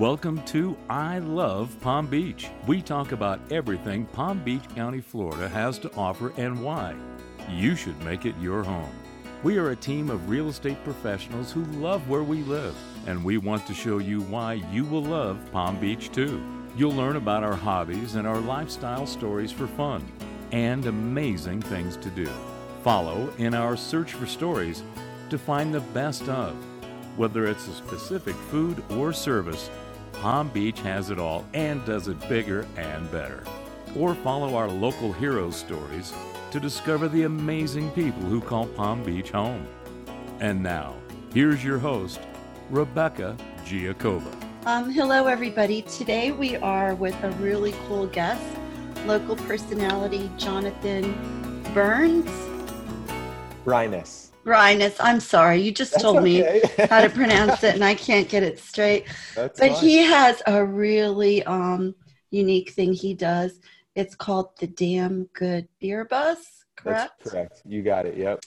Welcome to I Love Palm Beach. We talk about everything Palm Beach County, Florida has to offer and why. You should make it your home. We are a team of real estate professionals who love where we live, and we want to show you why you will love Palm Beach too. You'll learn about our hobbies and our lifestyle stories for fun and amazing things to do. Follow in our search for stories to find the best of. Whether it's a specific food or service, Palm Beach has it all and does it bigger and better. Or follow our local hero stories to discover the amazing people who call Palm Beach home. And now, here's your host, Rebecca Giacova. Um, hello, everybody. Today we are with a really cool guest, local personality Jonathan Burns. Bryness. Bryness. I'm sorry. You just That's told okay. me how to pronounce it, and I can't get it straight. That's But fine. he has a really um, unique thing he does. It's called the Damn Good Beer Bus, correct? That's correct. You got it. Yep.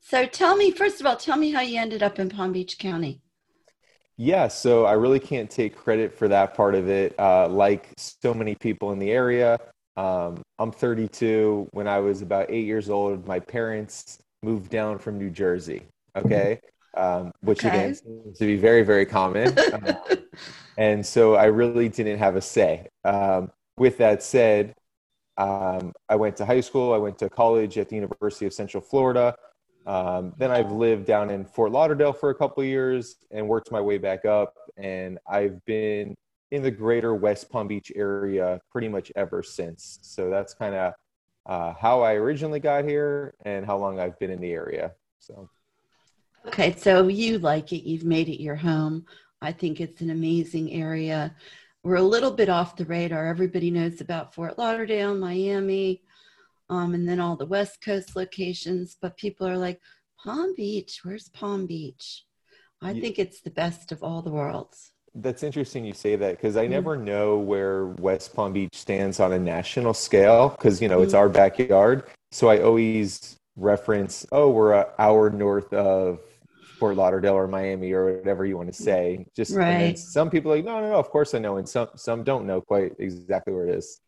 So tell me, first of all, tell me how you ended up in Palm Beach County. Yeah. So I really can't take credit for that part of it. Uh, like so many people in the area, um, I'm 32. When I was about eight years old, my parents moved down from New Jersey. Okay. Um, which Okay. again seems to be very, very common. Um, and so I really didn't have a say. Um, with that said, um, I went to high school. I went to college at the University of Central Florida. Um, then I've lived down in Fort Lauderdale for a couple of years and worked my way back up. And I've been in the greater West Palm Beach area pretty much ever since. So that's kind of uh, how I originally got here and how long I've been in the area. So Okay, so you like it. You've made it your home. I think it's an amazing area. We're a little bit off the radar. Everybody knows about Fort Lauderdale, Miami, um, and then all the West Coast locations. But people are like, Palm Beach, where's Palm Beach? I Ye- think it's the best of all the worlds. That's interesting you say that because I Mm. never know where West Palm Beach stands on a national scale because, you know, it's Mm. our backyard. So I always reference, oh, we're an hour north of Fort Lauderdale or Miami or whatever you want to say. Just Right. some people are like, no, no, no, of course I know. And some, some don't know quite exactly where it is.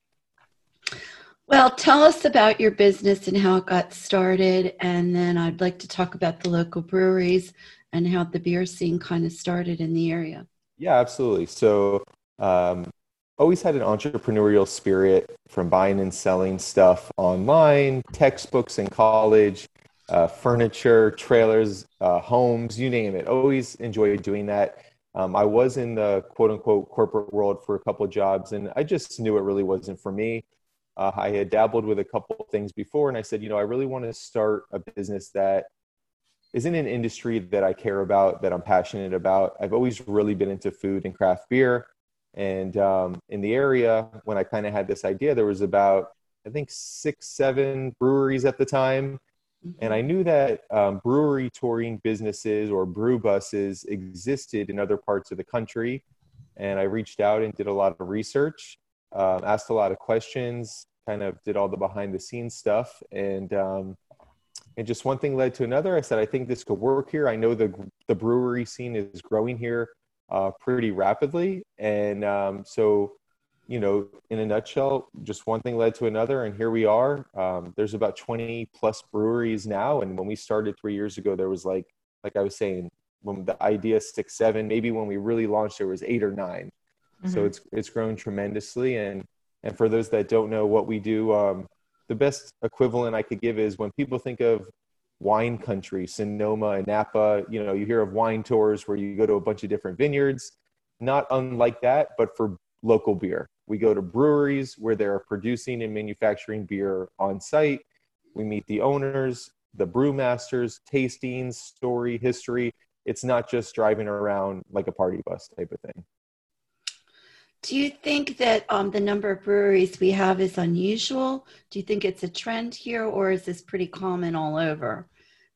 Well, tell us about your business and how it got started. And then I'd like to talk about the local breweries and how the beer scene kind of started in the area. Yeah, absolutely. So, um, always had an entrepreneurial spirit from buying and selling stuff online, textbooks in college, uh, furniture, trailers, uh, homes, you name it. Always enjoyed doing that. Um, I was in the quote unquote corporate world for a couple of jobs, and I just knew it really wasn't for me. Uh, I had dabbled with a couple of things before, and I said, you know, I really want to start a business that is in an industry that I care about, that I'm passionate about. I've always really been into food and craft beer. And um, in the area, when I kind of had this idea, there was about, I think, six, seven breweries at the time. And I knew that um, brewery touring businesses or brew buses existed in other parts of the country. And I reached out and did a lot of research, um, asked a lot of questions, kind of did all the behind the scenes stuff. And um, and just one thing led to another. I said, I think this could work here. I know the the brewery scene is growing here uh, pretty rapidly, and um, so you know, in a nutshell, just one thing led to another, and here we are. Um, there's about 20 plus breweries now, and when we started three years ago, there was like like I was saying, when the idea six seven, maybe when we really launched, there was eight or 9 So it's it's grown tremendously, and and for those that don't know what we do, um, the best equivalent I could give is when people think of wine country, Sonoma and Napa, you know, you hear of wine tours where you go to a bunch of different vineyards, not unlike that, but for local beer. We go to breweries where they're producing and manufacturing beer on site. We meet the owners, the brewmasters, tastings, story, history. It's not just driving around like a party bus type of thing. Do you think that um, the number of breweries we have is unusual? Do you think it's a trend here, or is this pretty common all over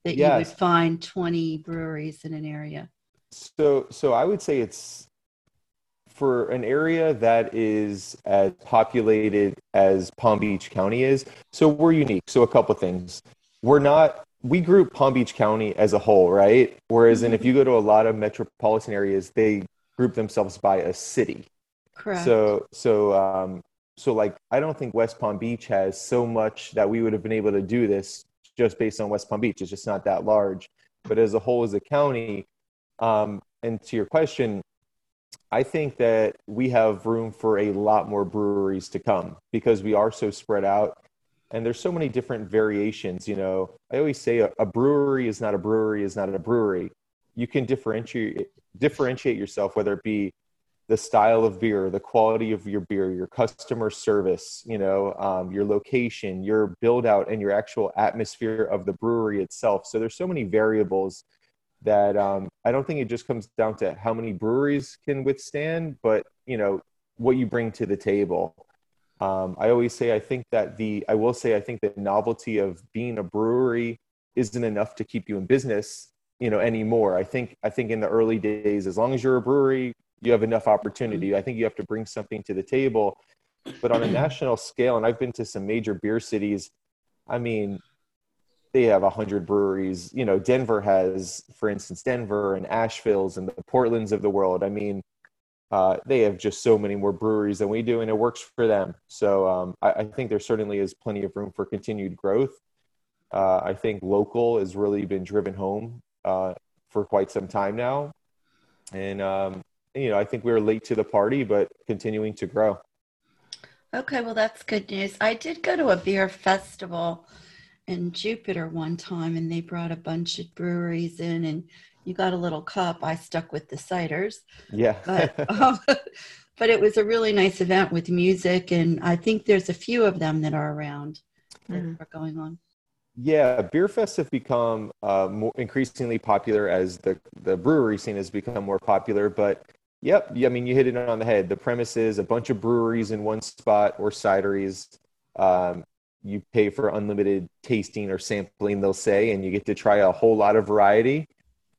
that you would find 20 breweries in an area? So, so I would say it's for an area that is as populated as Palm Beach County is. So we're unique. So a couple things. We're not. We group Palm Beach County as a whole, right? Whereas, and if you go to a lot of metropolitan areas, they group themselves by a city. Correct. So so um, so like I don't think West Palm Beach has so much that we would have been able to do this just based on West Palm Beach. It's just not that large. But as a whole, as a county, um, and to your question, I think that we have room for a lot more breweries to come because we are so spread out and there's so many different variations you know i always say a, a, brewery is not a brewery is not a brewery you can differentiate differentiate yourself whether it be the style of beer the quality of your beer your customer service you know um, your location your build out and your actual atmosphere of the brewery itself so there's so many variables that um, i don't think it just comes down to how many breweries can withstand but you know what you bring to the table um, I always say I think that the I will say I think the novelty of being a brewery isn't enough to keep you in business, you know, anymore. I think I think in the early days, as long as you're a brewery, you have enough opportunity. I think you have to bring something to the table. But on a national scale, and I've been to some major beer cities, I mean, they have a hundred breweries. You know, Denver has, for instance, Denver and Asheville's and the Portlands of the world. I mean, uh, they have just so many more breweries than we do, and it works for them. So um, I, I, think there certainly is plenty of room for continued growth. Uh, I think local has really been driven home uh, for quite some time now, and um, you know I think we were late to the party, but continuing to grow. Okay, well that's good news. I did go to a beer festival in Jupiter one time, and they brought a bunch of breweries in, and you got a little cup. I stuck with the ciders. Yeah. but, um, but it was a really nice event with music, and I think there's a few of them that are around mm-hmm. that are going on. Yeah, beer fests have become uh, more increasingly popular as the the brewery scene has become more popular. But yep, I mean you hit it on the head. The premise is a bunch of breweries in one spot or cideries. Um, you pay for unlimited tasting or sampling, they'll say, and you get to try a whole lot of variety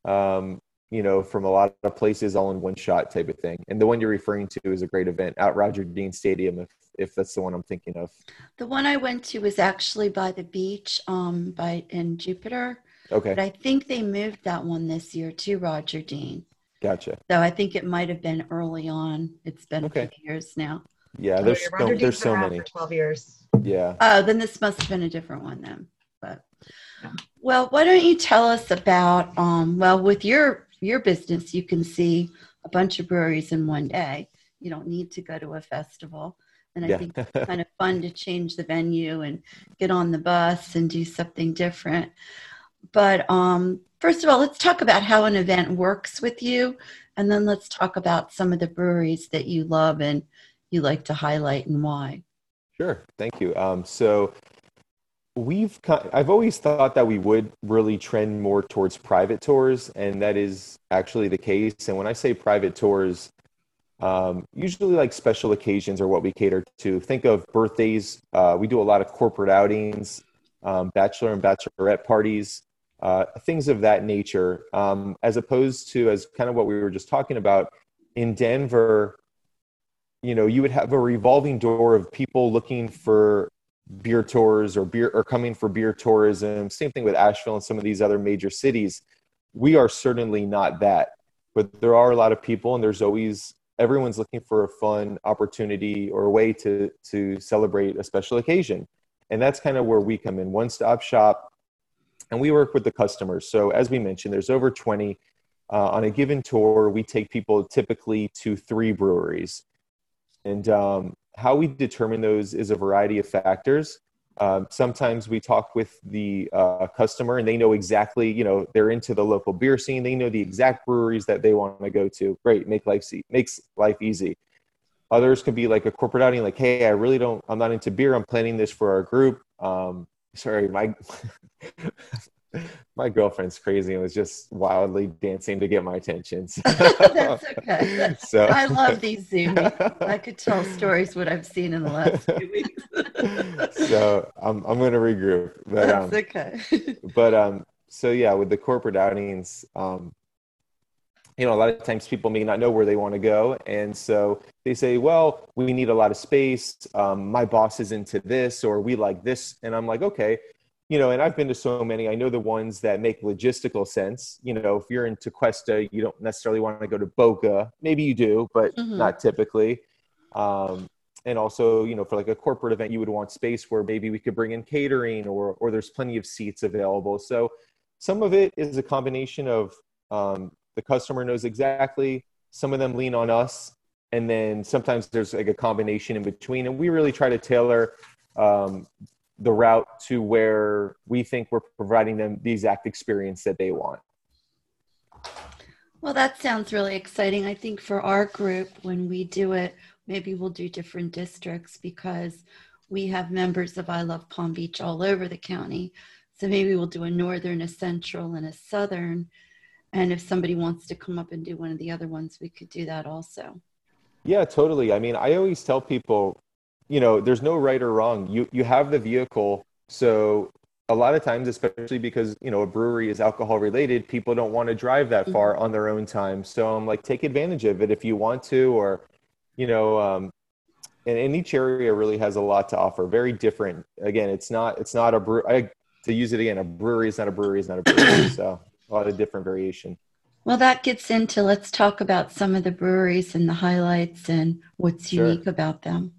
um, you know, from a lot of places all in one shot type of thing. And the one you're referring to is a great event at Roger Dean Stadium, if if that's the one I'm thinking of. The one I went to was actually by the beach, um, by in Jupiter. Okay. But I think they moved that one this year to Roger Dean. Gotcha. So I think it might have been early on. It's been okay. a few years now. Yeah, oh, there's so, there's so many. Twelve years. Yeah. Oh, then this must have been a different one then. But well, why don't you tell us about um, well, with your your business, you can see a bunch of breweries in one day. You don't need to go to a festival. And I yeah. think it's kind of fun to change the venue and get on the bus and do something different. But um, first of all, let's talk about how an event works with you. And then let's talk about some of the breweries that you love and you like to highlight and why. Sure. Thank you. Um, so we've i've always thought that we would really trend more towards private tours and that is actually the case and when i say private tours um, usually like special occasions are what we cater to think of birthdays uh, we do a lot of corporate outings um, bachelor and bachelorette parties uh, things of that nature um, as opposed to as kind of what we were just talking about in denver you know you would have a revolving door of people looking for beer tours or beer or coming for beer tourism. Same thing with Asheville and some of these other major cities. We are certainly not that, but there are a lot of people, and there's always everyone's looking for a fun opportunity or a way to to celebrate a special occasion, and that's kind of where we come in, one stop shop, and we work with the customers. So as we mentioned, there's over 20. Uh, on a given tour, we take people typically to three breweries. And um, how we determine those is a variety of factors. Um, sometimes we talk with the uh, customer and they know exactly, you know, they're into the local beer scene. They know the exact breweries that they want to go to. Great, make life see, makes life easy. Others could be like a corporate outing, like, hey, I really don't, I'm not into beer. I'm planning this for our group. Um, sorry, my my girlfriend's crazy and was just wildly dancing to get my attention. So. That's okay. so I love these Zoom. I could tell stories what I've seen in the last few weeks. so I'm I'm gonna regroup. But, That's um, okay. but um, so yeah, with the corporate outings, um, you know, a lot of times people may not know where they want to go, and so they say, "Well, we need a lot of space. Um, my boss is into this, or we like this," and I'm like, "Okay." you know, and I've been to so many. I know the ones that make logistical sense. You know, if you're in Tequesta, you don't necessarily want to go to Boca. Maybe you do, but mm-hmm. not typically. Um, and also, you know, for like a corporate event, you would want space where maybe we could bring in catering, or or there's plenty of seats available. So some of it is a combination of um, the customer knows exactly. Some of them lean on us, and then sometimes there's like a combination in between. And we really try to tailor um, the route to where we think we're providing them the exact experience that they want. Well, that sounds really exciting. I think for our group, when we do it, maybe we'll do different districts because we have members of I Love Palm Beach all over the county. So maybe we'll do a northern, a central, and a southern. And if somebody wants to come up and do one of the other ones, we could do that also. Yeah, totally. I mean, I always tell people you know, there's no right or wrong. You you have the vehicle, so a lot of times, especially because you know a brewery is alcohol related, people don't want to drive that mm-hmm. far on their own time. So I'm like, take advantage of it if you want to, or you know, um, and, and each area really has a lot to offer. Very different. Again, it's not it's not a brew. I, to use it again, a brewery is not a brewery is not a brewery. so a lot of different variation. Well, that gets into let's talk about some of the breweries and the highlights and what's sure. unique about them.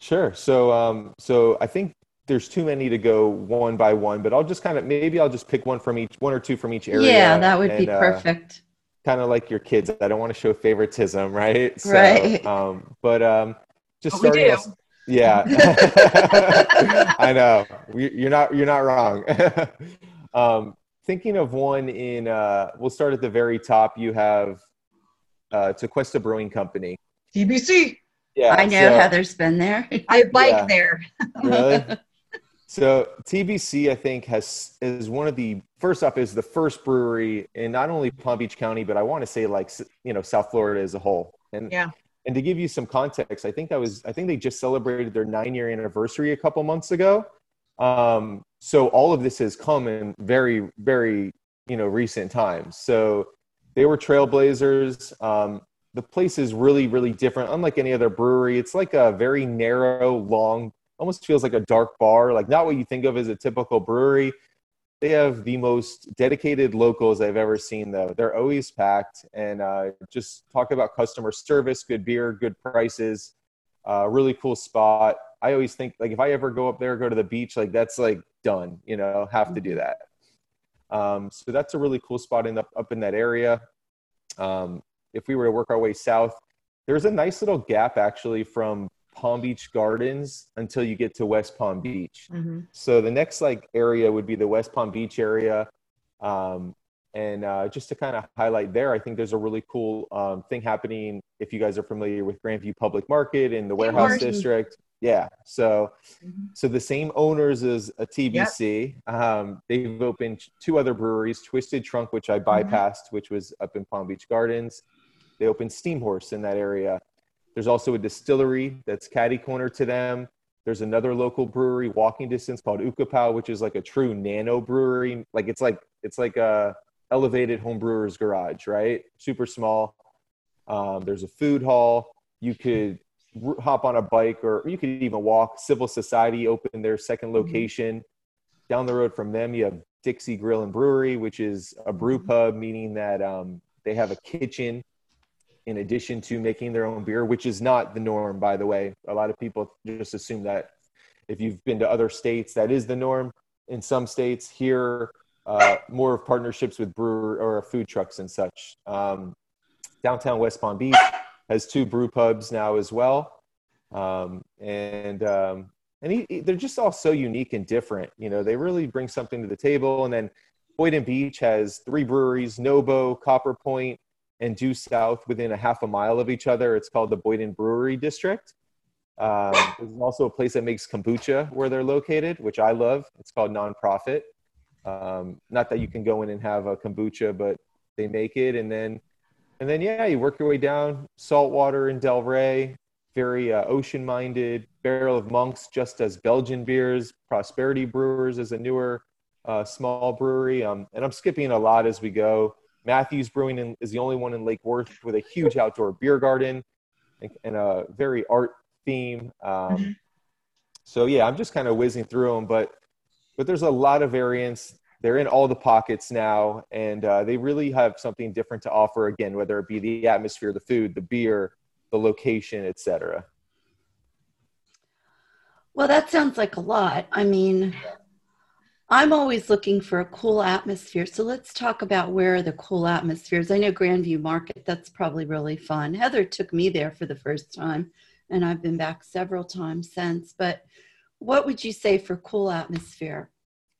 Sure. So, um, so I think there's too many to go one by one, but I'll just kind of maybe I'll just pick one from each, one or two from each area. Yeah, that would and, be uh, perfect. Uh, kind of like your kids. I don't want to show favoritism, right? So, right. Um, but um, just but starting. Off, yeah, I know you're not you're not wrong. um, thinking of one in, uh, we'll start at the very top. You have uh, Tequesta Brewing Company. TBC. Yeah, I know so, Heather's been there. I bike yeah. there. really? So TBC, I think, has is one of the first up is the first brewery in not only Palm Beach County, but I want to say like you know South Florida as a whole. And yeah. And to give you some context, I think that was I think they just celebrated their nine year anniversary a couple months ago. Um, so all of this has come in very very you know recent times. So they were trailblazers. Um, the place is really really different unlike any other brewery it's like a very narrow long almost feels like a dark bar like not what you think of as a typical brewery they have the most dedicated locals i've ever seen though they're always packed and uh, just talk about customer service good beer good prices uh, really cool spot i always think like if i ever go up there go to the beach like that's like done you know have to do that um, so that's a really cool spot in the, up in that area um, if we were to work our way south, there's a nice little gap actually from Palm Beach Gardens until you get to West Palm Beach. Mm-hmm. So the next like area would be the West Palm Beach area. Um, and uh, just to kind of highlight there, I think there's a really cool um, thing happening. If you guys are familiar with Grandview Public Market in the Warehouse District, yeah. So, mm-hmm. so the same owners as a TBC. Yep. Um, they've opened two other breweries: Twisted Trunk, which I mm-hmm. bypassed, mm-hmm. which was up in Palm Beach Gardens, they opened Steam Horse in that area. There's also a distillery that's caddy corner to them. There's another local brewery walking distance called Ukapau, which is like a true nano brewery. Like it's like it's like a elevated home brewer's garage, right? Super small. Um, there's a food hall. You could hop on a bike or you could even walk. Civil Society opened their second mm-hmm. location. Mm-hmm. Down the road from them, you have Dixie Grill and Brewery, which is a brew mm-hmm. pub, meaning that um, they have a kitchen in addition to making their own beer, which is not the norm, by the way. A lot of people just assume that if you've been to other states, that is the norm. In some states, here, uh, more of partnerships with brewer or food trucks and such. Um, downtown West Palm Beach has two brew pubs now as well, um, and um, and he, they're just all so unique and different. You know, they really bring something to the table. And then Boynton Beach has three breweries: Nobo, Copper Point, and due south within a half a mile of each other. It's called the Boynton Brewery District. Um, there's also a place that makes kombucha where they're located, which I love. It's called Nonprofit. Um, not that you can go in and have a kombucha, but they make it. And then, and then, yeah, you work your way down Saltwater in Delray, very uh, ocean-minded. Barrel of Monks just as Belgian beers. Prosperity Brewers is a newer uh, small brewery. Um, and I'm skipping a lot as we go. Mathews Brewing in, is the only one in Lake Worth with a huge outdoor beer garden and, and a very art theme. Um, mm-hmm. So yeah, I'm just kind of whizzing through them, but but there's a lot of variants. They're in all the pockets now, and uh, they really have something different to offer. Again, whether it be the atmosphere, the food, the beer, the location, etc. Well, that sounds like a lot. I mean, I'm always looking for a cool atmosphere. So let's talk about where are the cool atmospheres. I know Grandview Market, that's probably really fun. Heather took me there for the first time, and I've been back several times since. But what would you say for cool atmosphere?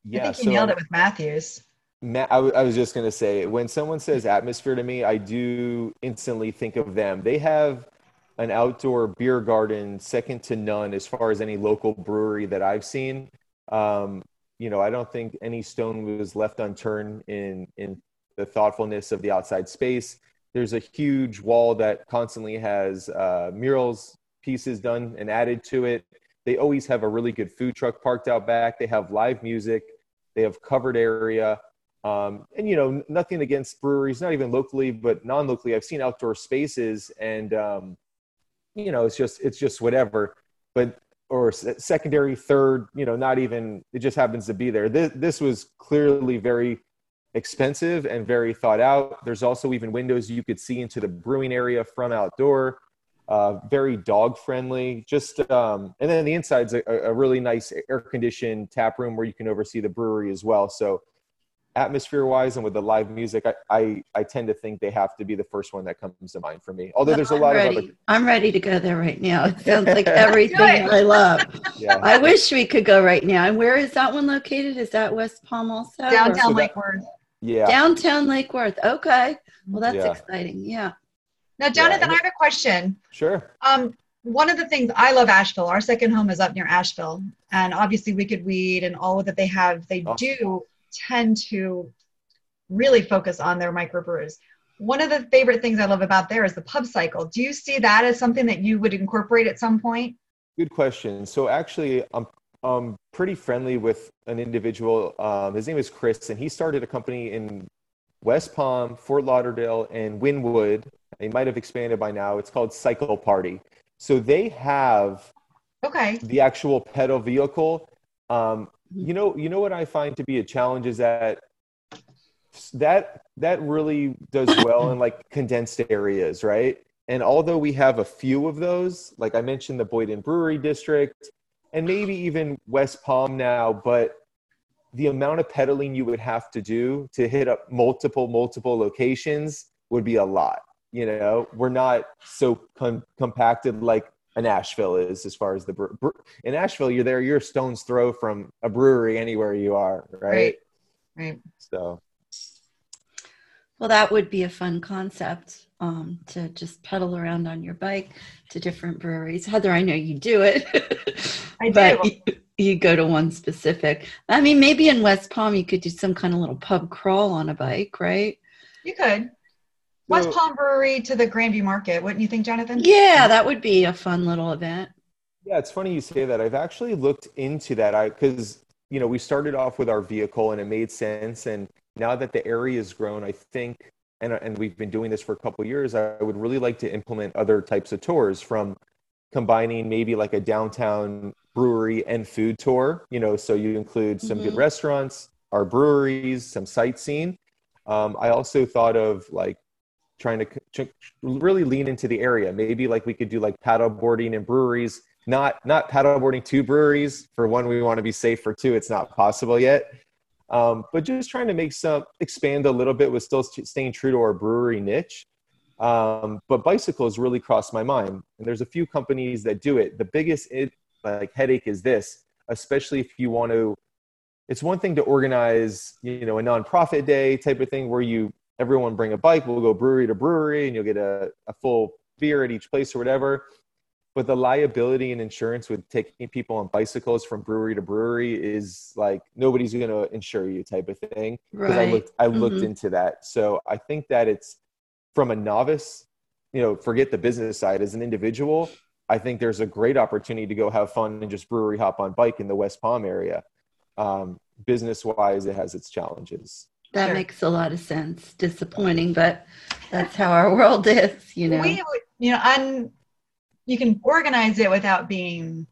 Yeah, I think you so, nailed it with Mathews. I, w- I was just going to say, when someone says atmosphere to me, I do instantly think of them. They have an outdoor beer garden second to none as far as any local brewery that I've seen. Um, you know, I don't think any stone was left unturned in in the thoughtfulness of the outside space. There's a huge wall that constantly has uh, murals pieces done and added to it. They always have a really good food truck parked out back. They have live music. They have covered area. Um, and you know, nothing against breweries, not even locally, but non-locally. I've seen outdoor spaces, and um, you know, it's just it's just whatever. But or secondary, third, you know, not even it just happens to be there. This this was clearly very expensive and very thought out. There's also even windows you could see into the brewing area from outdoor. Uh, very dog friendly. Just um, and then the inside's a, a really nice air conditioned tap room where you can oversee the brewery as well. So atmosphere wise and with the live music, I, I, I tend to think they have to be the first one that comes to mind for me. Although there's a lot ready. of other. I'm ready to go there right now. It sounds like everything I love. Yeah. I wish we could go right now. And where is that one located? Is that West Palm also? Downtown so Lake Worth. Yeah. Downtown Lake Worth. Okay. Well, that's yeah. exciting. Yeah. Now, Jonathan, yeah. I have a question. Sure. Um, one of the things I love Asheville. Our second home is up near Asheville, and obviously Wicked Weed and all that they have. They oh. do tend to really focus on their microbrews. One of the favorite things I love about there is the pub cycle. Do you see that as something that you would incorporate at some point? Good question. So actually, I'm I'm pretty friendly with an individual. Um, his name is Chris, and he started a company in West Palm, Fort Lauderdale, and Wynwood. They might have expanded by now. It's called Cycle Party. So they have okay the actual pedal vehicle. Um, you know, you know what I find to be a challenge is that that that really does well in like condensed areas, right? And although we have a few of those, like I mentioned, the Boynton Brewery District, and maybe even West Palm now, but the amount of pedaling you would have to do to hit up multiple multiple locations would be a lot. You know, we're not so com- compacted like an Asheville is as far as the bre- in Asheville you're there you're a stone's throw from a brewery anywhere you are right? Right, right. so. Well that would be a fun concept um, to just pedal around on your bike to different breweries. Heather I know you do it. I do. you, you go to one specific. I mean maybe in West Palm you could do some kind of little pub crawl on a bike right? You could West Palm Brewery to the Grandview Market. Wouldn't you think, Jonathan? Yeah, that would be a fun little event. Yeah, it's funny you say that. I've actually looked into that. I because you know we started off with our vehicle and it made sense, and now that the area has grown, I think, and and we've been doing this for a couple years. I would really like to implement other types of tours from combining maybe like a downtown brewery and food tour. You know, so you include some mm-hmm. good restaurants, our breweries, some sightseeing. Um, I also thought of like trying to really lean into the area. Maybe like we could do like paddle boarding in breweries, not not paddle boarding to breweries. For one, we want to be safe. For two, it's not possible yet. Um, but just trying to make some expand a little bit with still staying true to our brewery niche. Um, but bicycles really crossed my mind, and there's a few companies that do it. The biggest it, like headache is this, especially if you want to. It's one thing to organize, you know, a nonprofit day type of thing where you everyone bring a bike. We'll go brewery to brewery and you'll get a, a full beer at each place or whatever. But the liability and insurance with taking people on bicycles from brewery to brewery is like nobody's going to insure you type of thing. Because right. I looked, I looked mm-hmm. into that. So I think that it's from a novice, you know, forget the business side as an individual. I think there's a great opportunity to go have fun and just brewery hop on bike in the West Palm area. Um, business wise, it has its challenges. That sure. makes a lot of sense. Disappointing, but that's how our world is, you know. We, you know, and you can organize it without being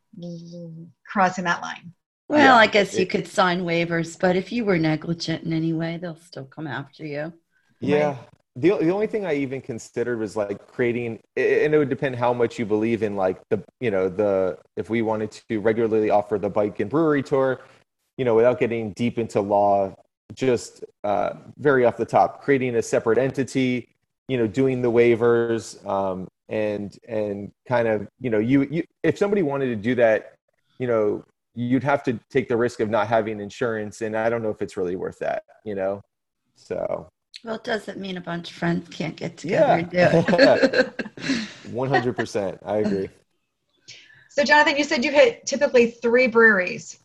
crossing that line. Well, Yeah, I guess you could sign waivers, but if you were negligent in any way, they'll still come after you. Yeah. The, the only thing I even considered was like creating, and it would depend how much you believe in like the, you know, the, if we wanted to regularly offer the bike and brewery tour, you know, without getting deep into law, just uh, very off the top, creating a separate entity, you know, doing the waivers, um, and and kind of, you know, you you if somebody wanted to do that, you know, you'd have to take the risk of not having insurance, and I don't know if it's really worth that, you know. So Well, it doesn't mean a bunch of friends can't get together Yeah. and do it. one hundred percent, I agree. So, Jonathan, you said you hit typically three breweries.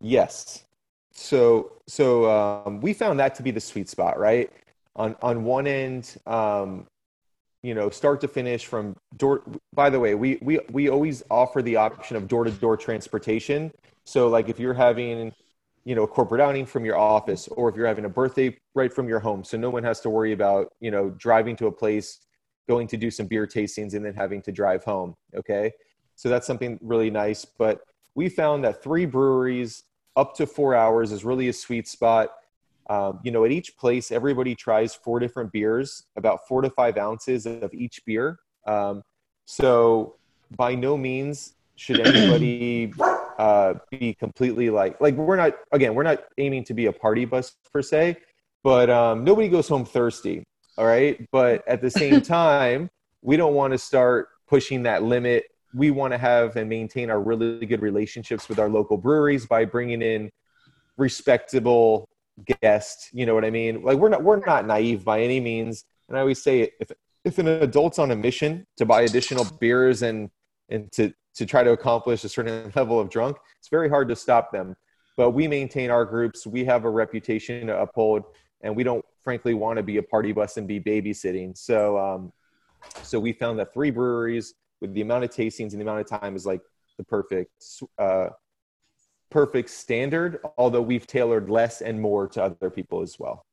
Yes. So so um, we found that to be the sweet spot, right? On on one end, um, you know, start to finish from door. By the way, we we we always offer the option of door to door transportation. So like if you're having, you know, a corporate outing from your office, or if you're having a birthday right from your home, so no one has to worry about you know driving to a place, going to do some beer tastings, and then having to drive home. Okay, so that's something really nice. But we found that three breweries up to four hours is really a sweet spot. Um, you know, at each place, everybody tries four different beers, about four to five ounces of each beer. Um, so by no means should anybody uh, be completely like like we're not again we're not aiming to be a party bus per se, but um, nobody goes home thirsty. All right, but at the same time, we don't want to start pushing that limit we want to have and maintain our really good relationships with our local breweries by bringing in respectable guests you know what i mean? Like we're not we're not naive by any means and i always say if if an adult's on a mission to buy additional beers and and to to try to accomplish a certain level of drunk it's very hard to stop them. But we maintain our groups we have a reputation to uphold and we don't frankly want to be a party bus and be babysitting. So um so we found that three breweries with the amount of tastings and the amount of time is like the perfect uh, perfect standard although we've tailored less and more to other people as well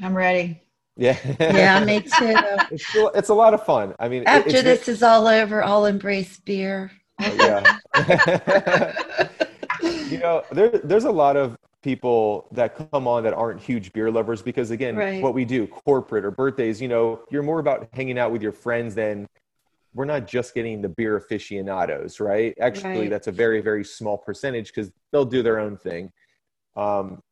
I'm ready. yeah yeah, me too. it's, still- it's a lot of fun i mean it- After it's, this is all over, I'll embrace beer. yeah you know there, there's a lot of people that come on that aren't huge beer lovers because again Right. what we do corporate or birthdays you know you're more about hanging out with your friends than we're not just getting the beer aficionados right? Actually Right. that's a very very small percentage because they'll do their own thing. Um,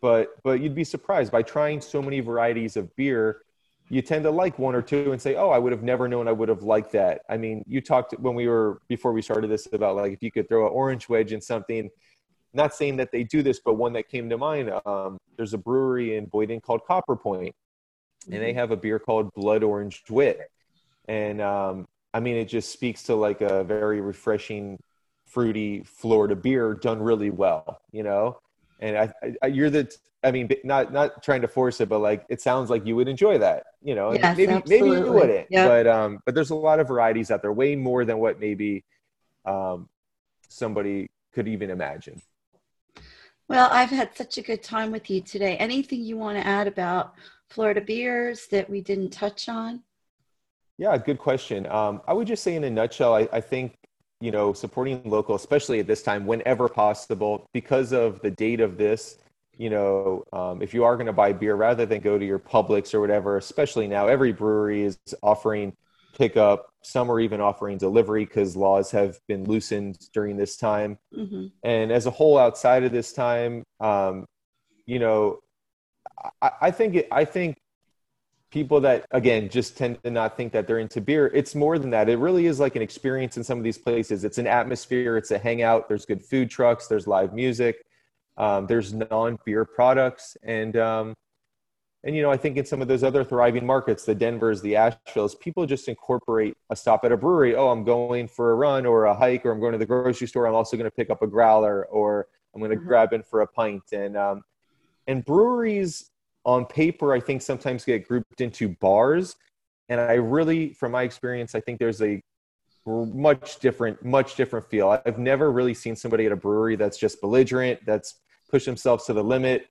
but but you'd be surprised by trying so many varieties of beer you tend to like one or two and say oh i would have never known i would have liked that. I mean you talked when we were before we started this about like if you could throw an orange wedge in something not saying that they do this but one that came to mind um, there's a brewery in Boynton called copper point and they have a beer called blood orange wit. And um, i mean it just speaks to like a very refreshing fruity florida beer done really well you know and I, I you're the i mean not not trying to force it but like it sounds like you would enjoy that you know Yes, maybe maybe you wouldn't Yep. but um but there's a lot of varieties out there way more than what maybe um somebody could even imagine Well, I've had such a good time with you today. Anything you want to add about Florida beers that we didn't touch on? Yeah, good question. Um, I would just say, in a nutshell, I, I think you know supporting local, especially at this time, whenever possible, because of the date of this. You know, um, if you are going to buy beer, rather than go to your Publix or whatever, especially now, every brewery is offering pickup. Some are even offering delivery because laws have been loosened during this time hmm and as a whole outside of this time um, you know I, I think it, i think people that again just tend to not think that they're into beer it's more than that. It really is like an experience in some of these places. It's an atmosphere it's a hangout there's good food trucks there's live music um, there's non-beer products and um, and you know i think in some of those other thriving markets the denvers the asheville's people just incorporate a stop at a brewery. Oh i'm going for a run or a hike or i'm going to the grocery store i'm also going to pick up a growler or i'm going to Mhm. grab in for a pint. And um, and breweries on paper i think sometimes get grouped into bars. And i really from my experience i think there's a much different much different feel. I've never really seen somebody at a brewery that's just belligerent that's pushed themselves to the limit.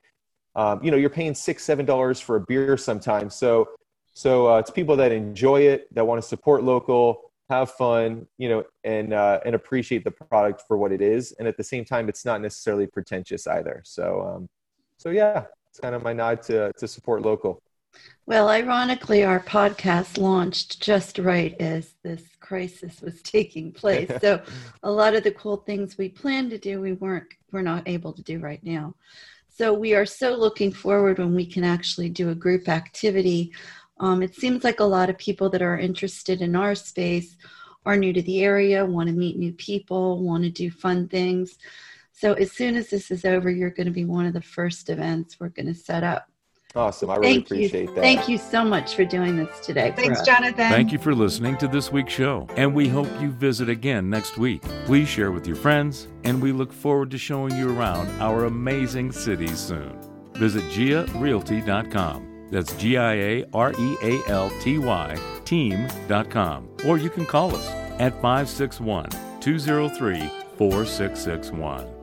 Um, you know you're paying six seven dollars for a beer sometimes. So so uh, it's people that enjoy it that want to support local have fun, you know, and uh, and appreciate the product for what it is. And at the same time, it's not necessarily pretentious either. So, um, so yeah, it's kind of my nod to to support local. Well, ironically, our podcast launched just right as this crisis was taking place. so, a lot of the cool things we planned to do, we weren't, we're not able to do right now. So, we are so looking forward when we can actually do a group activity. Um, it seems like a lot of people that are interested in our space are new to the area, want to meet new people, want to do fun things. So, as soon as this is over, you're going to be one of the first events we're going to set up. Awesome. I really Thank appreciate you. that. Thank you so much for doing this today. for Thanks, us. Jonathan. Thank you for listening to this week's show, and we hope you visit again next week. Please share with your friends, and we look forward to showing you around our amazing city soon. Visit giarealty.com. That's G I A R E A L T Y team.com. Or you can call us at 561 203 4661.